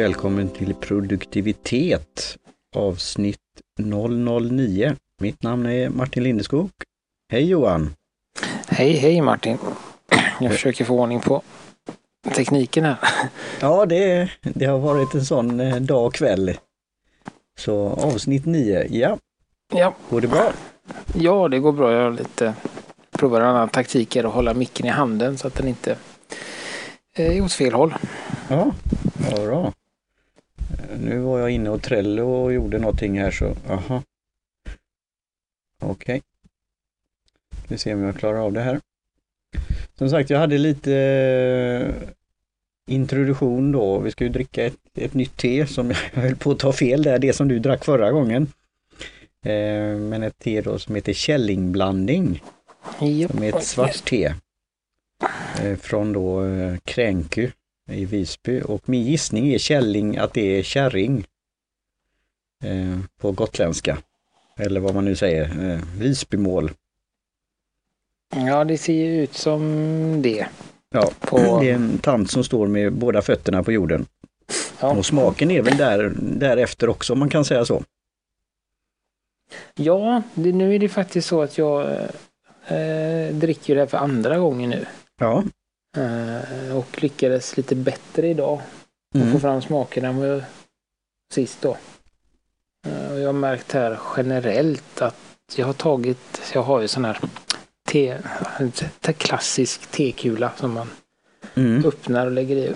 välkommen till produktivitet avsnitt 009. Mitt namn är Martin Lindeskog. Hej Johan! Hej hej Martin! Jag försöker få ordning på tekniken här. Ja, det, det har varit en sån eh, dag och kväll. Så avsnitt 9, ja. Ja. Går det bra? Ja, det går bra. Jag har lite provar en annan taktik är att hålla micken i handen så att den inte är åt fel håll. Ja, ja bra. Eh, Nu var jag inne och Trello och gjorde någonting här så, aha. Okej. Vi ser om jag klarar av det här. Som sagt, jag hade lite eh, introduktion då. Vi ska ju dricka ett, ett nytt te som jag höll på att ta fel där, det som du drack förra gången. Eh, Men ett te då som heter källingblandning. Som är ett svart te. Eh, Från då eh, Kränky i Visby och min gissning är källing att det är kärring. Eh, På gotländska. Eller vad man nu säger, Visbymål. Ja, det ser ju ut som det. Ja, På- det är en tant som står med båda fötterna på jorden. Ja, Och smaken är väl där, därefter också om man kan säga så. ja det, nu är det faktiskt så att jag eh, dricker det här för andra gången nu. Ja. Eh, och lyckades lite bättre idag att Mm. få fram smakerna än vad sist då. Eh, och jag har märkt här generellt att jag har tagit, jag har ju sån här te, te, klassisk tekula som man Mm. öppnar och lägger i.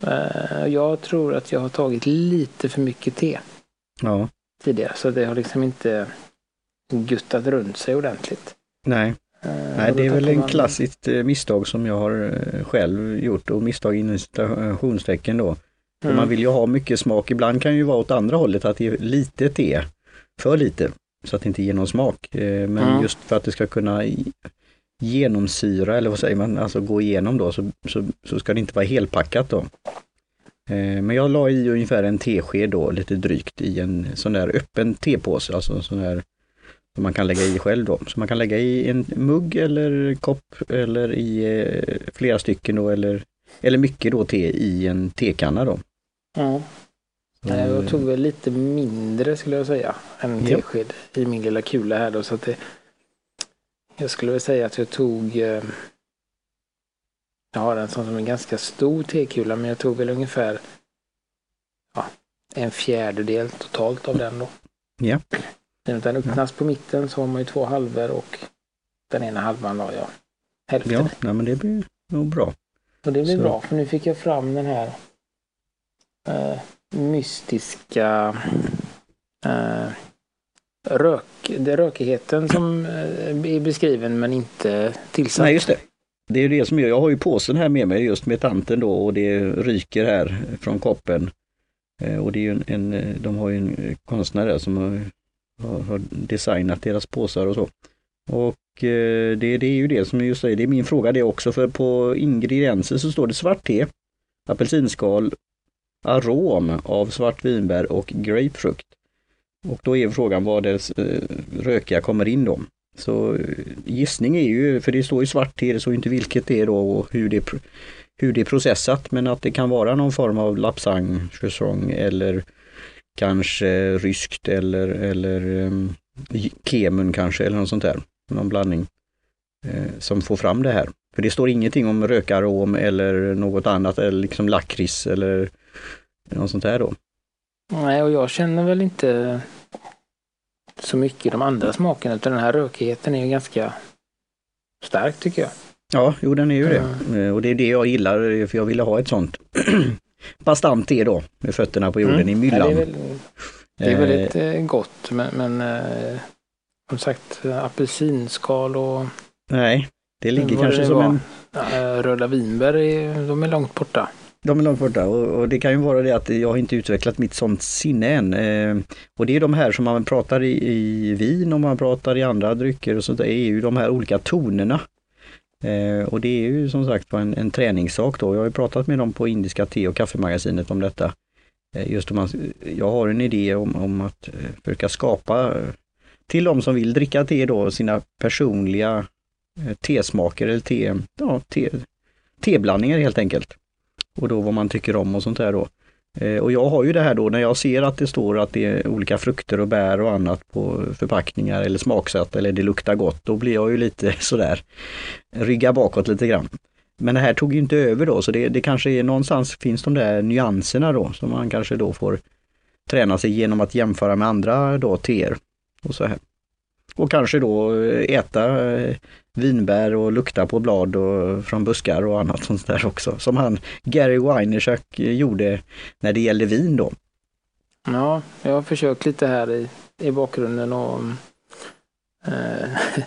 Eh, Jag tror att jag har tagit lite för mycket te Ja, tidigare så det har liksom inte guttat runt sig ordentligt. nej. Eh, Nej, det är väl en klassiskt eh, misstag som jag har eh, själv gjort och misstag inom citationstecken då. Mm. Man vill ju ha mycket smak. Ibland kan ju vara åt andra hållet att det är lite te. För lite. Så att det inte ger någon smak. Men Mm. just för att det ska kunna genomsyra eller vad säger man, alltså gå igenom då så, så, så ska det inte vara helpackat då. Men jag la i ungefär en tesked då, lite drygt, i en sån där öppen tepåse, alltså en sån där som man kan lägga i själv då. Så man kan lägga i en mugg eller kopp eller i eh, flera stycken då eller, eller mycket då te i en tekanna då. Nej, Jag tog väl lite mindre skulle jag säga än Ja. tesked i min lilla kula här då så att det Jag skulle väl säga att jag tog eh, Jag har en sån som är ganska stor tekula men jag tog väl ungefär ja, en fjärdedel totalt av den då. Ja. Den öppnas på mitten så har man ju två halvor och den ena halvan la jag hälften Ja, nej, men det blir nog bra. Och det blir Så. bra för nu fick jag fram den här eh, mystiska eh, rök, det rökigheten som eh, är beskriven men inte tillsatt. Nej, just det. Det är det som gör, jag har ju påsen här med mig just med tanten då och det ryker här från koppen. Eh, Och det är ju en, en de har ju en konstnär där som har, har, designat deras påsar och så. Och eh, det, det är ju det som jag just säger, det är min fråga det också för på ingredienser så står det svart te, apelsinskal, arom av svartvinbär och grapefrukt. Och då är frågan var det eh, rökiga kommer in då. Så eh, gissning är ju, för det står ju svart te, det står ju inte vilket det är då och hur det, hur det är processat, men att det kan vara någon form av lapsang, chusong eller kanske ryskt eller, eller um, kemun kanske eller något sånt där. Någon blandning eh, som får fram det här. För det står ingenting om rökarom eller något annat eller liksom lakrits eller något sånt där då. Nej, och jag känner väl inte så mycket de andra smakerna utan den här rökigheten är ju ganska stark tycker jag. Ja, jo den är ju det. Eh, Och det är det jag gillar, för jag ville ha ett sånt bastant te då, med fötterna på jorden i Ja, myllan. det är, väl, det är Eh, väldigt eh, gott men, men eh, som sagt apelsinskal och Nej, det ligger kanske det som var. en... eh, röda vinbär, är, de är långt borta. De är långt borta och, och det kan ju vara det att jag har inte utvecklat mitt sånt sinne än. Eh, och det är de här som man pratar i, i vin och man pratar i andra drycker och sånt där, är ju de här olika tonerna. Eh, och det är ju som sagt en, en träningssak då. Jag har ju pratat med dem på Indiska te och kaffemagasinet om detta. Eh, just om man, jag har en idé om, om att eh, försöka skapa eh, till de som vill dricka te då sina personliga eh, tesmaker eller te, ja, te, teblandningar helt enkelt. Och då vad man tycker om och sånt där då. Eh, och jag har ju det här då när jag ser att det står att det är olika frukter och bär och annat på förpackningar eller smaksatt eller det luktar gott, då blir jag ju lite sådär, rygga bakåt lite grann. Men det här tog ju inte över då så det, det kanske är någonstans finns de där nyanserna då som man kanske då får träna sig genom att jämföra med andra då teer. Och så här. Och kanske då äta eh, vinbär och lukta på blad och, från buskar och annat sånt där också. Som han Gary Weinerschak gjorde när det gällde vin då. Ja, jag har försökt lite här i, i bakgrunden och äh,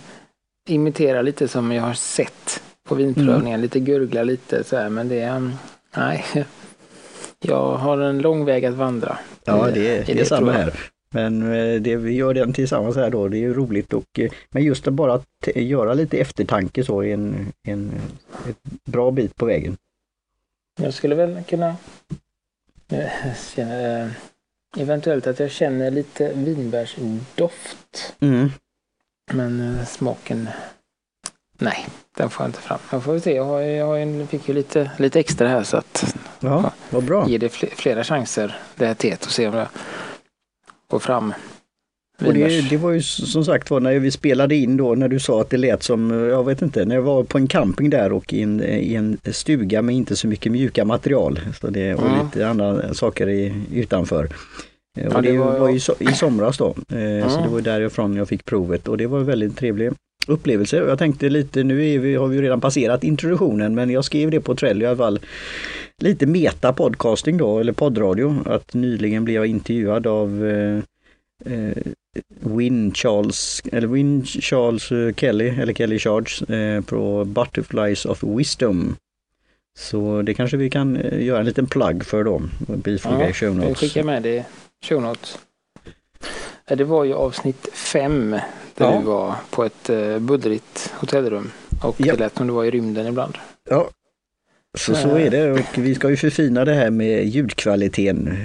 imitera lite som jag har sett på vinprövningen. Mm. Lite gurgla lite så här men det är, nej. Jag har en lång väg att vandra. Ja, det, det, det är samma här. Men eh, det, vi gör den tillsammans här då, det är ju roligt och eh, men just att bara göra lite eftertanke så är en, en ett bra bit på vägen. Jag skulle väl kunna eh, känna, eventuellt att jag känner lite vinbärsdoft. Mm. Men smaken, nej, den får jag inte fram. Jag får se, jag, har, jag, har en, fick ju lite, lite extra här så att ja, vad bra. ge det flera chanser det här teet och se om jag få fram och det, det, var ju som sagt var när vi spelade in då när du sa att det lät som, jag vet inte, när jag var på en camping där och i en, i en stuga med inte så mycket mjuka material. Så det, och mm. lite andra saker i, utanför. Ja, och det, det var, var ju so, i somras då, mm. så det var därifrån jag fick provet och det var en väldigt trevlig upplevelse. Jag tänkte lite, nu vi, har vi redan passerat introduktionen men jag skrev det på Trello i alla fall. Lite meta podcasting då, eller poddradio. Att nyligen blev jag intervjuad av eh, eh, Win Charles, eller Win Charles eh, Kelly, eller Kelly Charles eh, på Butterflies of Wisdom. Så det kanske vi kan eh, göra en liten plugg för dem bifoga ja, i show notes. Jag skickar med det i show notes. Det var ju avsnitt fem där ja. du var på ett bullrigt hotellrum och ja. det lät som du var i rymden ibland. Ja, så, så är det och vi ska ju förfina det här med ljudkvaliteten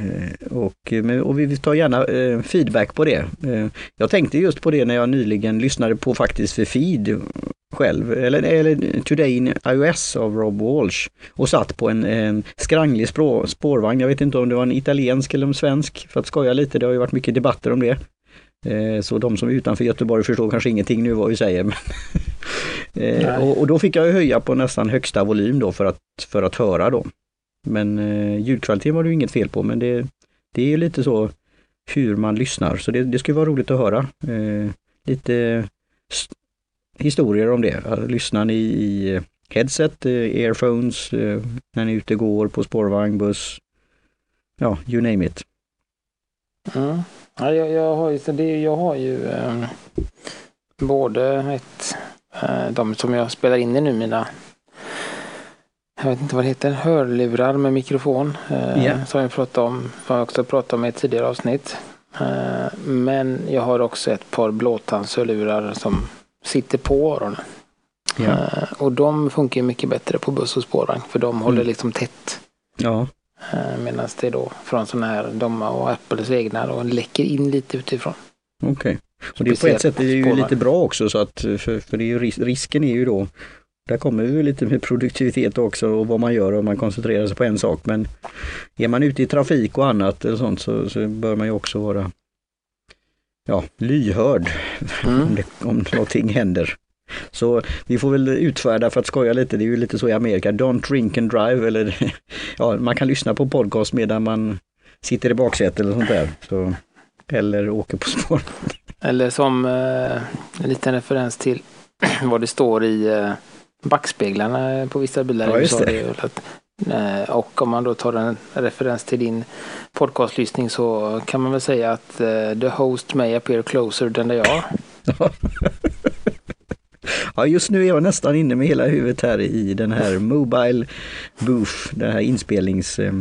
och, och vi tar gärna eh, feedback på det. Eh, jag tänkte just på det när jag nyligen lyssnade på faktiskt för feed själv, eller, eller Today in iOS av Rob Walsh och satt på en, en skranglig spår, spårvagn. Jag vet inte om det var en italiensk eller en svensk för att skoja lite. Det har ju varit mycket debatter om det. Eh, så de som är utanför Göteborg förstår kanske ingenting nu vad vi säger. Men eh, och, då fick jag höja på nästan högsta volym då för att, för att höra då. Men eh, ljudkvaliteten var det ju inget fel på men det, det är lite så hur man lyssnar så det, det skulle vara roligt att höra. Lite historier om det. Lyssnar ni i headset, earphones, när ni är ute och går på spårvagn, buss, ja, you name it. Mm. Ja, jag, jag, har ju, det, jag har ju eh, både ett, eh, de som jag spelar in i nu, mina jag vet inte vad det heter, hörlurar med mikrofon. Eh, yeah. Som jag pratade om, har jag också pratat om i ett tidigare avsnitt. Eh, men jag har också ett par blåtandshörlurar som sitter på öronen. Yeah. Eh, och de funkar mycket bättre på buss och spårvagn för de mm. håller liksom tätt. Ja. Eh, Medan det då från sådana här, de och Apples egna då läcker in lite utifrån. Okej. Okay. Och det är på ett sätt är det ju lite bra också så att för, för det är ju, risken är ju då där kommer ju lite med produktivitet också och vad man gör om man koncentrerar sig på en sak. Men är man ute i trafik och annat eller sånt så, så bör man ju också vara ja, lyhörd mm. om, det, om någonting händer. Så vi får väl utfärda för att skoja lite, det är ju lite så i Amerika, don't drink and drive eller ja, man kan lyssna på podcast medan man sitter i baksätet eller sånt där. Så, eller åker på spår. Eller som eh, en liten referens till vad det står i eh, backspeglarna på vissa bilar ja, just det. Att, eh, och om man då tar en referens till din podcastlyssning så kan man väl säga att uh, the host may appear closer than they are. Ja, just nu är jag nästan inne med hela huvudet här i den här Mobile Booth, den här inspelnings eh,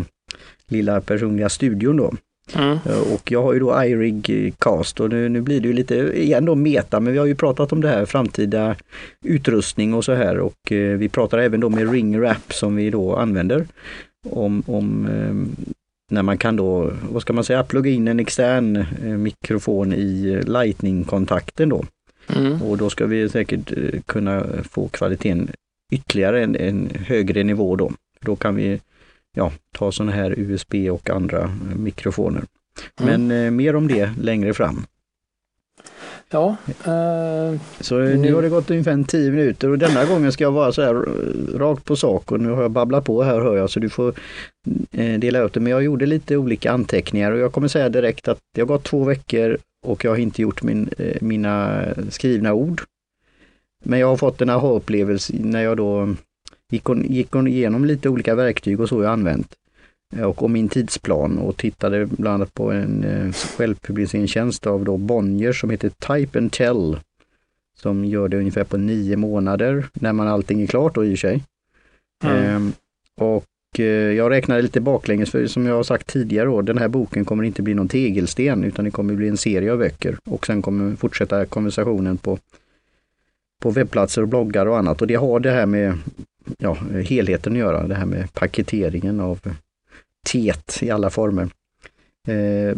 lilla personliga studion då. Mm. Och jag har ju då iRig Cast och nu, nu blir det ju lite, igen då meta, men vi har ju pratat om det här framtida utrustning och så här och eh, vi pratar även då med Ring Wrap som vi då använder. Om, om eh, när man kan då, vad ska man säga, plugga in en extern eh, mikrofon i Lightning-kontakten då. Mm. Och då ska vi säkert eh, kunna få kvaliteten ytterligare en, en högre nivå då. Då kan vi ja, ta sådana här USB och andra mikrofoner. Men eh, mer om det längre fram. Ja. Eh, Så eh, nu har det gått ungefär en 10 minuter och denna gången ska jag vara så här eh, rakt på sak och nu har jag babblat på här hör jag så du får eh, dela upp det. Men jag gjorde lite olika anteckningar och jag kommer säga direkt att det har gått två veckor och jag har inte gjort min, eh, mina skrivna ord. Men jag har fått en aha-upplevelse när jag då gick, on, gick on igenom lite olika verktyg och så jag använt. Eh, Och om min tidsplan och tittade bland annat på en eh, självpubliceringstjänst av då Bonnier som heter Type and Tell. Som gör det ungefär på nio månader när man allting är klart då i och för sig. Mm. Ehm, och eh, jag räknade lite baklänges för som jag har sagt tidigare då, den här boken kommer inte bli någon tegelsten utan det kommer bli en serie av böcker och sen kommer fortsätta konversationen på, på webbplatser och bloggar och annat och det har det här med ja, helheten att göra, det här med paketeringen av tet i alla former. Eh,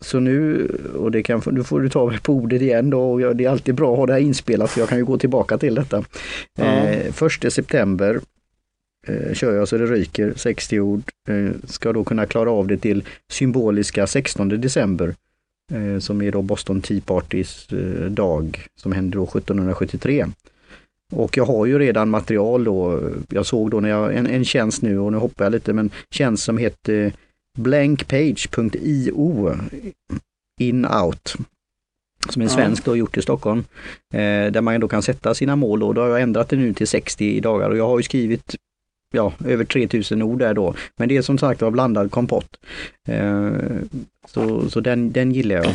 så nu, och det kan, nu får du ta mig på ordet igen då, och jag, det är alltid bra att ha det här inspelat så jag kan ju gå tillbaka till detta. Eh, första september eh, kör jag så det ryker, 60 ord, eh, ska då kunna klara av det till symboliska 16 december eh, som är då Boston Tea Partys eh, dag som hände då 1773. Och jag har ju redan material då, jag såg då när jag, en, en tjänst nu och nu hoppar jag lite men tjänst som heter blankpage.io in-out som en Ja. svensk då gjort i Stockholm. Eh, där man då kan sätta sina mål och då har jag ändrat det nu till 60 dagar och jag har ju skrivit ja, över 3000 ord där då. Men det är som sagt var blandad kompott. Eh, så så den, den gillar jag.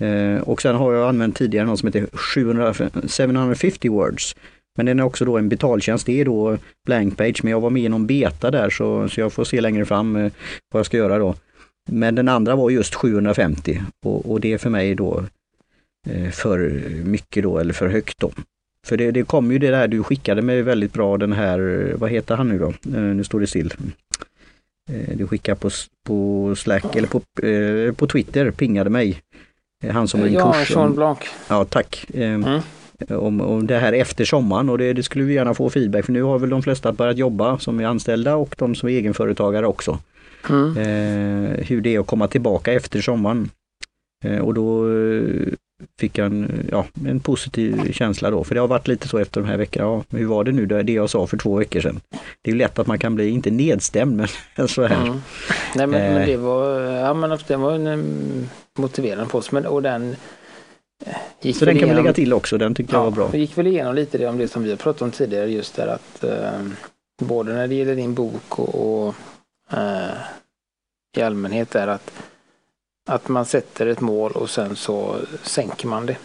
Eh, och sen har jag använt tidigare något som heter 700, 750 words. Men den är också då en betaltjänst, det är då blank page, men jag var med i någon beta där så, så jag får se längre fram eh, vad jag ska göra då. Men den andra var just 750 och, och det är för mig då eh, för mycket då eller för högt då. För det, det kom ju det där du skickade mig väldigt bra den här, vad heter han nu då? Eh, nu står det still. Eh, du skickade på, på Slack eller på, eh, på Twitter, pingade mig. Han som har en ja, kurs. Sean Om, Blanc. ja, tack. Eh, Mm. om, om det här efter sommaren och det, det skulle vi gärna få feedback för nu har väl de flesta börjat jobba som är anställda och de som är egenföretagare också. Mm. Eh, hur det är att komma tillbaka efter sommaren. Eh, och då fick jag en, ja, en positiv känsla då, för det har varit lite så efter de här veckorna. Ja, hur var det nu, det, det jag sa för två veckor sedan? Det är ju lätt att man kan bli, inte nedstämd, men så här. Mm. Nej men, Eh. men det var, ja, men det var en mm, motiverande post. Men, och den eh, gick Så den kan vi lägga till också, den tyckte jag var bra. Vi gick väl igenom lite det om det som vi har pratat om tidigare just där att eh, både när det gäller din bok och, och eh, i allmänhet är att, att man sätter ett mål och sen så sänker man det.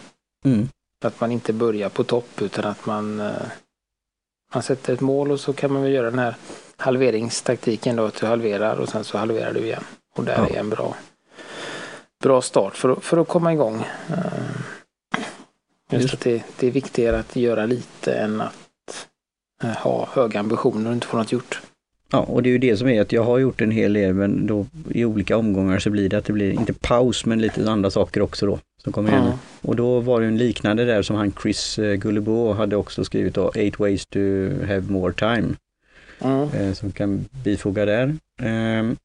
Mm. Att man inte börjar på topp utan att man, eh, man sätter ett mål och så kan man väl göra den här halveringstaktiken då att du halverar och sen så halverar du igen. Och där Ja. är en bra, bra start för, att- för att komma igång. Eh, Just Just. att det, det är viktigare att göra lite än att eh, ha höga ambitioner och inte få något gjort. Ja, och det är ju det som är att jag har gjort en hel del men då i olika omgångar så blir det att det blir inte paus men lite andra saker också då som kommer igen. Ja. Och då var det en liknande där som han Chris eh, Guillebeau hade också skrivit då, Eight ways to have more time, Mm. eh, som kan bifoga där. Ehm,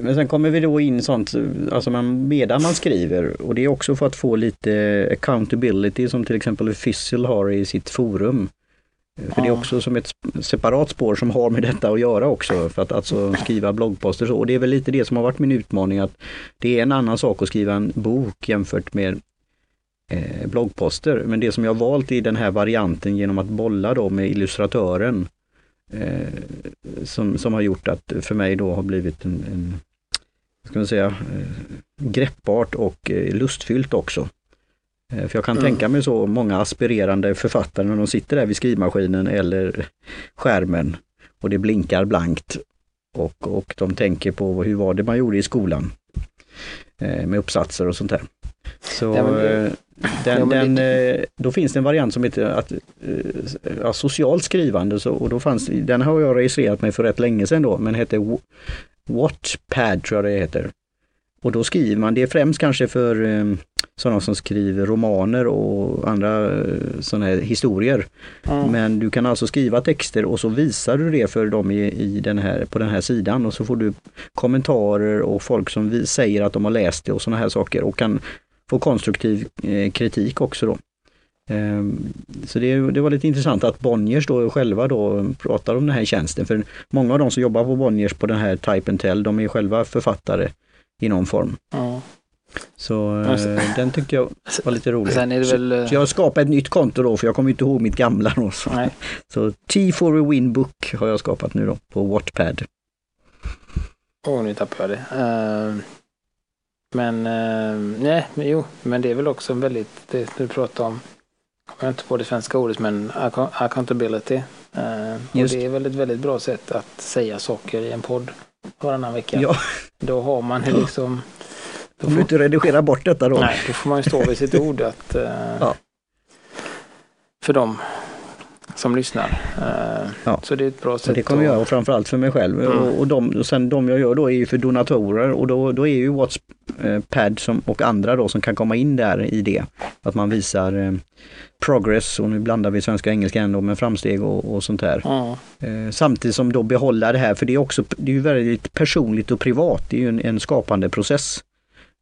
men sen kommer vi då in sånt, alltså man, medan man skriver och det är också för att få lite accountability som till exempel Official har i sitt forum. För det är också som ett separat spår som har med detta att göra också, för att alltså skriva bloggposter så. Och det är väl lite det som har varit min utmaning, att det är en annan sak att skriva en bok jämfört med eh, bloggposter. Men det som jag har valt i den här varianten genom att bolla då med illustratören eh, som, som har gjort att för mig då har blivit en, en ska man säga, eh, greppbart och eh, lustfyllt också. Eh, För jag kan Mm. tänka mig så många aspirerande författare när de sitter där vid skrivmaskinen eller skärmen och det blinkar blankt och, och de tänker på hur var det man gjorde i skolan eh, med uppsatser och sånt där. Så Ja, det- eh, den, Ja, den, då finns det en variant som heter att, ja, socialt skrivande så, och då fanns, den har jag registrerat mig för rätt länge sedan då men heter Wa- Watchpad tror jag det heter. Och då skriver man, det är främst kanske för sådana som skriver romaner och andra eh, sådana här historier. Mm. Men du kan alltså skriva texter och så visar du det för dem i, i den här, på den här sidan och så får du kommentarer och folk som vi, säger att de har läst det och sådana här saker och kan få konstruktiv eh, kritik också då. Ehm, Så det, det var lite intressant att Bonniers då själva då pratar om den här tjänsten. För många av de som jobbar på Bonniers på den här Type and Tell, de är själva författare i någon form. Ja. Så Ja, så- eh, den tyckte jag var lite rolig. Sen väl... eh, Så jag skapade ett nytt konto då, för jag kommer inte ihåg mitt gamla då. Så, Nej. så T for a win book har jag skapat nu då på Wattpad. Åh, nu tappade jag det. Eh, men uh, nej, men jo, men det är väl också en väldigt, det du pratar om, jag kommer inte på det svenska ordet, men acco- accountability. Eh, och det är väl ett väldigt bra sätt att säga saker i en podd varannan vecka. Ja, Då har man liksom, då om du får, inte redigerar bort detta då. nej, då får man ju stå vid sitt ord att eh, Ja. för dem som lyssnar. Eh, Ja. Så det är ett bra sätt det kommer jag att- göra och framförallt för mig själv. Mm. Och, och, de, och sen de jag gör då är ju för donatorer och då, då är ju Wattpad som, och andra då som kan komma in där i det. Att man visar eh, progress och nu blandar vi svenska och engelska ändå med framsteg och, och sånt där. Ja, Eh, samtidigt som då behålla det här för det är också det är ju väldigt personligt och privat. Det är ju en, en skapande process.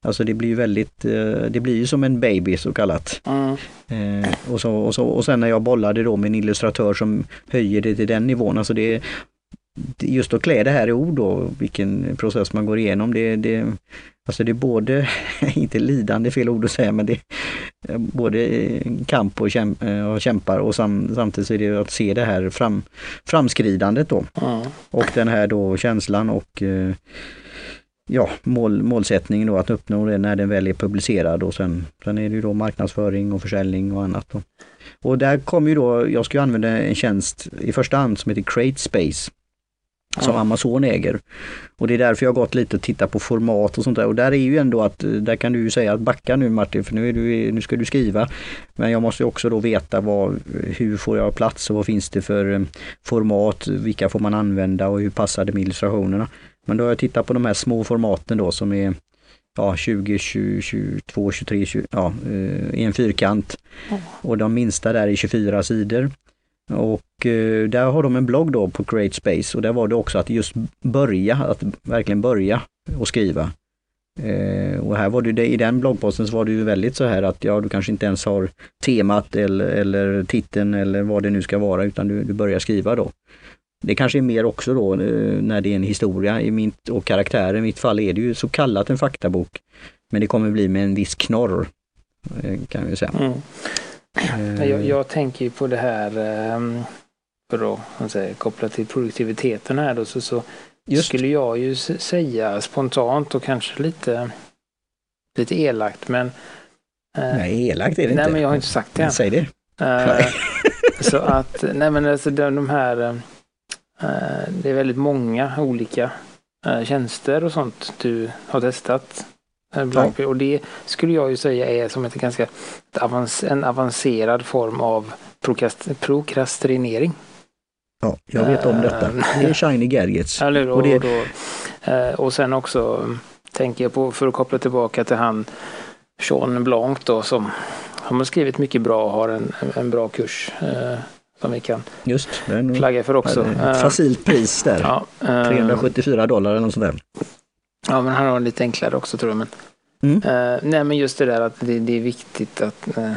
Alltså det blir ju väldigt, eh, det blir ju som en baby så kallat. mm, Eh, och, så, och, så, och sen när jag bollade då med en illustratör som höjer det till den nivån, alltså det, just att klä det här i ord då, vilken process man går igenom, det, det, alltså det är både, inte lidande fel ord att säga, men det är både kamp och, käm, eh, och kämpar och sam, samtidigt är det att se det här fram, framskridandet då mm. och den här då känslan och eh, ja, mål, målsättningen då att uppnå det när den väl är publicerad och sen, sen är det ju då marknadsföring och försäljning och annat. Då. Och där kommer ju då, jag ska ju använda en tjänst i första hand som heter Create Space som Ja. Amazon äger. Och det är därför jag har gått lite och tittat på format och sånt där. Och där är ju ändå att, eh, där kan du ju säga att backa nu Martin, för nu, är du, nu ska du skriva. Men jag måste ju också då veta vad, hur får jag plats och vad finns det för eh, format, vilka får man använda och hur passar det med illustrationerna. Men då har jag tittat på de här små formaten då som är ja, 20, 20, 22, 23, 20, ja, eh, i en fyrkant. Och de minsta där är 24 sidor. Och eh, där har de en blogg då på Create Space och där var det också att just börja, att verkligen börja och skriva. Eh, och här var det, i den bloggposten så var det ju väldigt så här att ja, du kanske inte ens har temat eller, eller titeln eller vad det nu ska vara utan du, du börjar skriva då. Det kanske är mer också då eh, när det är en historia i mitt, och karaktär. I mitt fall är det ju så kallat en faktabok. Men det kommer bli med en viss knorr. Kan vi säga. Mm. Jag, jag tänker ju på det här ehm, för att säger, koppla till produktiviteten här då, så, så Just. skulle jag ju säga spontant och kanske lite, lite elakt men eh, Nej, elakt är det nej inte. men jag har inte sagt det än. Säg det. Eh, så att, nej men alltså de, de här, eh, det är väldigt många olika eh, tjänster och sånt du har testat. eh, blogg. Och det skulle jag ju säga är som ett ganska en avancerad form av prokrast, prokrastinering. Ja, jag vet om detta. Det är Shiny Gadgets. Eller? Och Och, det- då, eh, och sen också mm, tänker jag på, för att koppla tillbaka till han Sean Blanc då som har skrivit mycket bra och har en, en bra kurs eh, som vi kan Just, nog flagga för också. ett Eh, facilt pris där. ja, eh, 374 dollar eller något sånt där. ja, men han har lite enklare också tror jag. Men, Mm. eh, nej, men just det där att det, det är viktigt att, eh,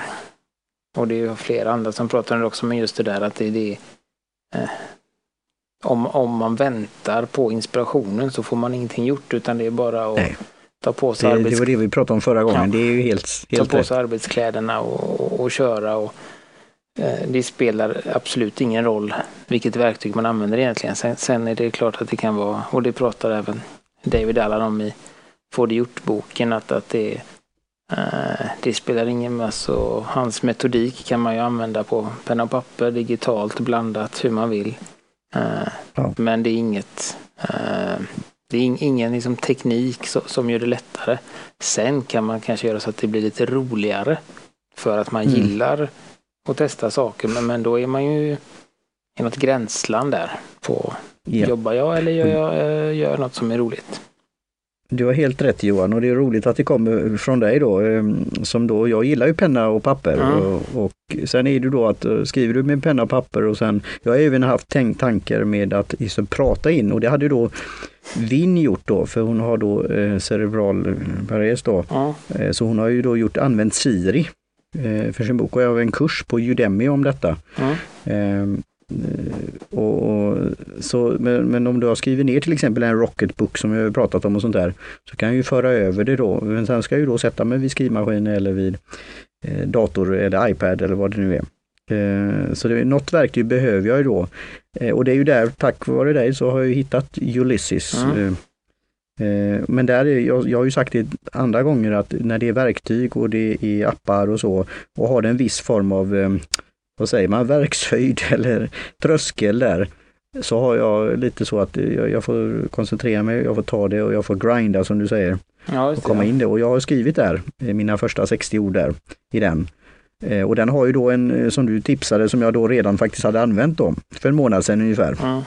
och det är flera andra som pratar om det också, men just det där att det, det är eh, om, om man väntar på inspirationen så får man ingenting gjort utan det är bara att Nej. ta på sig Det, det var det vi pratade om förra gången. Ja. Det är ju helt, ta helt på rätt. sig arbetskläderna och, och, och köra. Och, eh, det spelar absolut ingen roll vilket verktyg man använder egentligen. Sen, sen är det klart att det kan vara, och det pratar även David Allan om i Få det gjort-boken, att, att det, eh, det spelar ingen alltså, Hans metodik kan man ju använda på penna och papper, digitalt, blandat, hur man vill. Eh, Ja. Men det är inget eh, det är ing- ingen liksom, teknik som gör det lättare. Sen kan man kanske göra så att det blir lite roligare för att man Mm. gillar att testa saker. Men, men då är man ju i något gränsland där på Ja. jobbar jag eller gör jag eh, gör jag något som är roligt. Du har helt rätt Johan och det är roligt att det kommer från dig då. Ehm, som då, jag gillar ju penna och papper Mm. och, och sen är det då att eh, skriver du med penna och papper och sen, jag har även haft tänkt tankar med att liksom prata in och det hade då Vinn gjort då, för hon har då eh, cerebral pares då. Eh, så hon har ju då gjort använt Siri eh, för sin bok och jag har en kurs på Udemy om detta. Mm. Eh, och, och, så, men, men om du har skrivit ner till exempel en Rocketbook som vi har pratat om och sånt där, så kan jag ju föra över det då. Men sen ska jag ju då sätta mig vid skrivmaskin eller vid eh, dator eller iPad eller vad det nu är. Eh, så det, något verktyg behöver jag ju då. Eh, och det är ju där, tack vare dig, så har jag hittat Ulysses. Mm. Men där är, jag, jag har ju sagt det andra gånger att när det är verktyg och det är appar och så och har det en viss form av vad säger man, verkshöjd eller tröskel där, så har jag lite så att jag, jag får koncentrera mig, jag får ta det och jag får grinda som du säger Ja, och komma in det. Och jag har skrivit där, eh, mina första 60 ord där i den. Eh, Och den har ju då en, eh, som du tipsade, som jag då redan faktiskt hade använt då, för en månad sedan ungefär. Mm.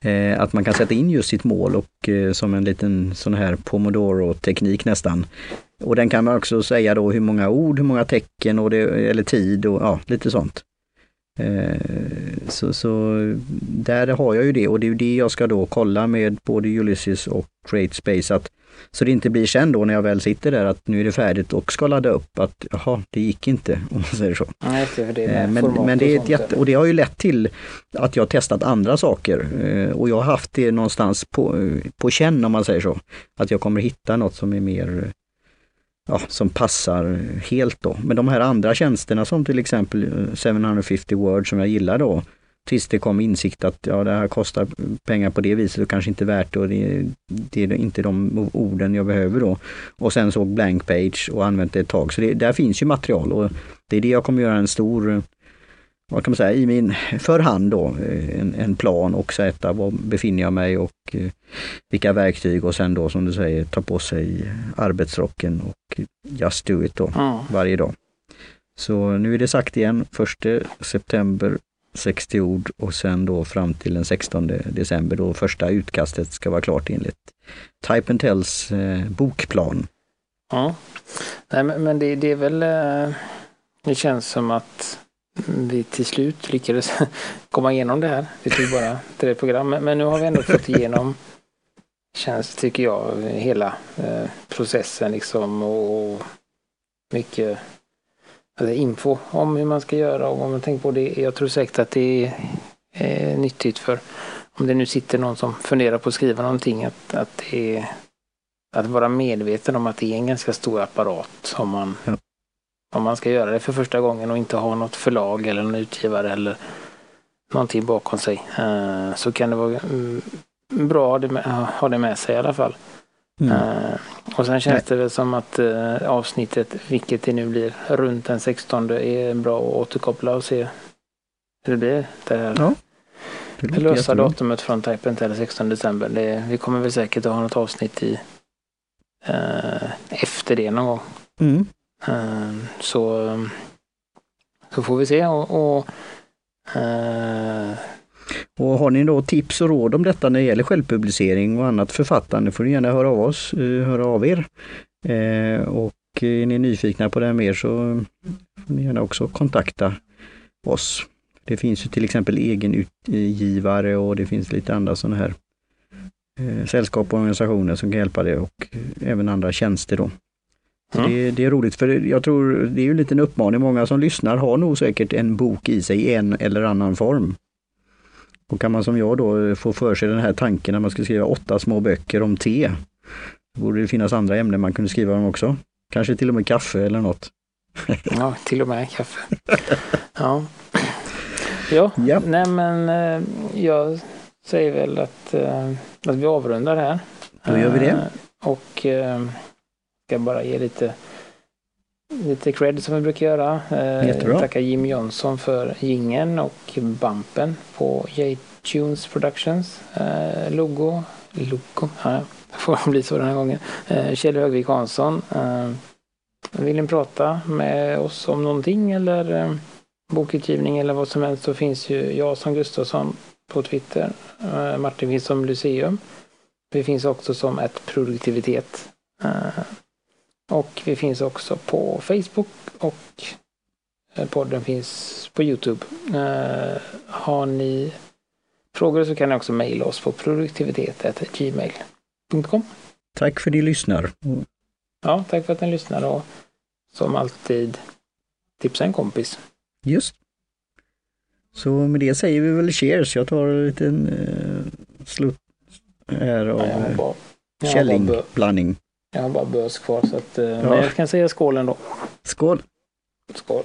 Eh, Att man kan sätta in just sitt mål och eh, som en liten sån här pomodoro-teknik nästan. Och den kan man också säga då hur många ord, hur många tecken och det, eller tid och ja, lite sånt. Eh, Så, så där har jag ju det och det är ju det jag ska då kolla med både Ulysses och Create Space. Att, så det inte blir sen då när jag väl sitter där att nu är det färdigt och ska ladda upp att jaha, det gick inte om man säger så. Nej, det, för det är Eh, Men, men det, är ett jätte, och det har ju lett till att jag har testat andra saker eh, och jag har haft det någonstans på, eh, på känn om man säger så. Att jag kommer hitta något som är mer eh, ja, som passar helt då. Men de här andra tjänsterna som till exempel eh, 750 Word som jag gillar då, tills det kom insikt att ja, det här kostar pengar på det viset och kanske inte värt det och det, det är inte de orden jag behöver då. Och sen såg blank page och använt det ett tag. Så det, där finns ju material och det är det jag kommer göra en stor, vad kan man säga, i min förhand då, eh, en, en plan och sätta var befinner jag mig och eh, vilka verktyg och sen då som du säger ta på sig arbetsrocken och just do it då Mm. varje dag. Så nu är det sagt igen, 1 september 60 ord och sen då fram till den 16 december då första utkastet ska vara klart enligt Type and Tells eh, bokplan. Ja. Nej, men, men det, det är väl... eh, Det känns som att vi till slut lyckades komma igenom det här. Det tog bara tre program. Men, men nu har vi ändå fått igenom, känns tycker jag, hela eh, processen liksom och mycket alltså, info om hur man ska göra och vad man tänker på. Det, jag tror säkert att det är eh, nyttigt för om det nu sitter någon som funderar på att skriva någonting att, att det att vara medveten om att det är en ganska stor apparat om man, Ja. om man ska göra det för första gången och inte ha något förlag eller någon utgivare eller någonting bakom sig. Eh, så kan det vara mm, bra att ha det med- ha det med sig i alla fall. Mm. Och sen känns det väl som att eh, avsnittet, vilket det nu blir, runt den 16 är bra att återkoppla och se hur det blir. Det här Ja, Det lösa jättebra. datumet från Type Intel 16 december. Det, vi kommer väl säkert att ha något avsnitt i eh, efter det någon gång. Mm. Eh, så, så får vi se och, och eh, Och har ni då tips och råd om detta när det gäller självpublicering och annat författande får ni gärna höra av oss, eh, höra av er. Eh, och är ni nyfikna på det här mer så får ni gärna också kontakta oss. Det finns ju till exempel egenutgivare och det finns lite andra sådana här eh, sällskap och organisationer som kan hjälpa det och även andra tjänster då. Så Mm. det, det är roligt för jag tror det är ju en liten uppmaning. Många som lyssnar har nog säkert en bok i sig i en eller annan form. Och kan man som jag då få för sig den här tanken när man ska skriva åtta små böcker om te. Då borde det finnas andra ämnen man kunde skriva om också. Kanske till och med kaffe eller något. ja, till och med kaffe. ja. ja, Ja. nej men eh, jag säger väl att, eh, att vi avrundar här. Då gör vi det. Eh, Och eh, ska bara ge lite, lite cred som vi brukar göra. Eh, Jättebra. Tacka Jim Johnson för gingen och bumpen på J-Tunes Productions. Eh, logo, logo, ja, det får bli så den här gången. Eh, Kjell Högvik Hansson. Vill ni prata med oss om någonting eller bokutgivning eller vad som helst så finns ju jag som Gustafsson på Twitter. Martin finns som Lyceum. Vi finns också som ett produktivitet. Eh, och vi finns också på Facebook och eh, podden finns på Youtube. Eh, har ni frågor så kan ni också mejla oss på produktivitet.gmail.com. Tack för att ni lyssnar. Ja, tack för att ni lyssnar och som alltid tipsa en kompis. Just. Så med det säger vi väl cheers. Jag tar en liten uh, slutt här av Ja, bö, källingblandning. Jag har bara bös kvar så att, eh, ja. men jag kan säga skål ändå. Skål! Skål!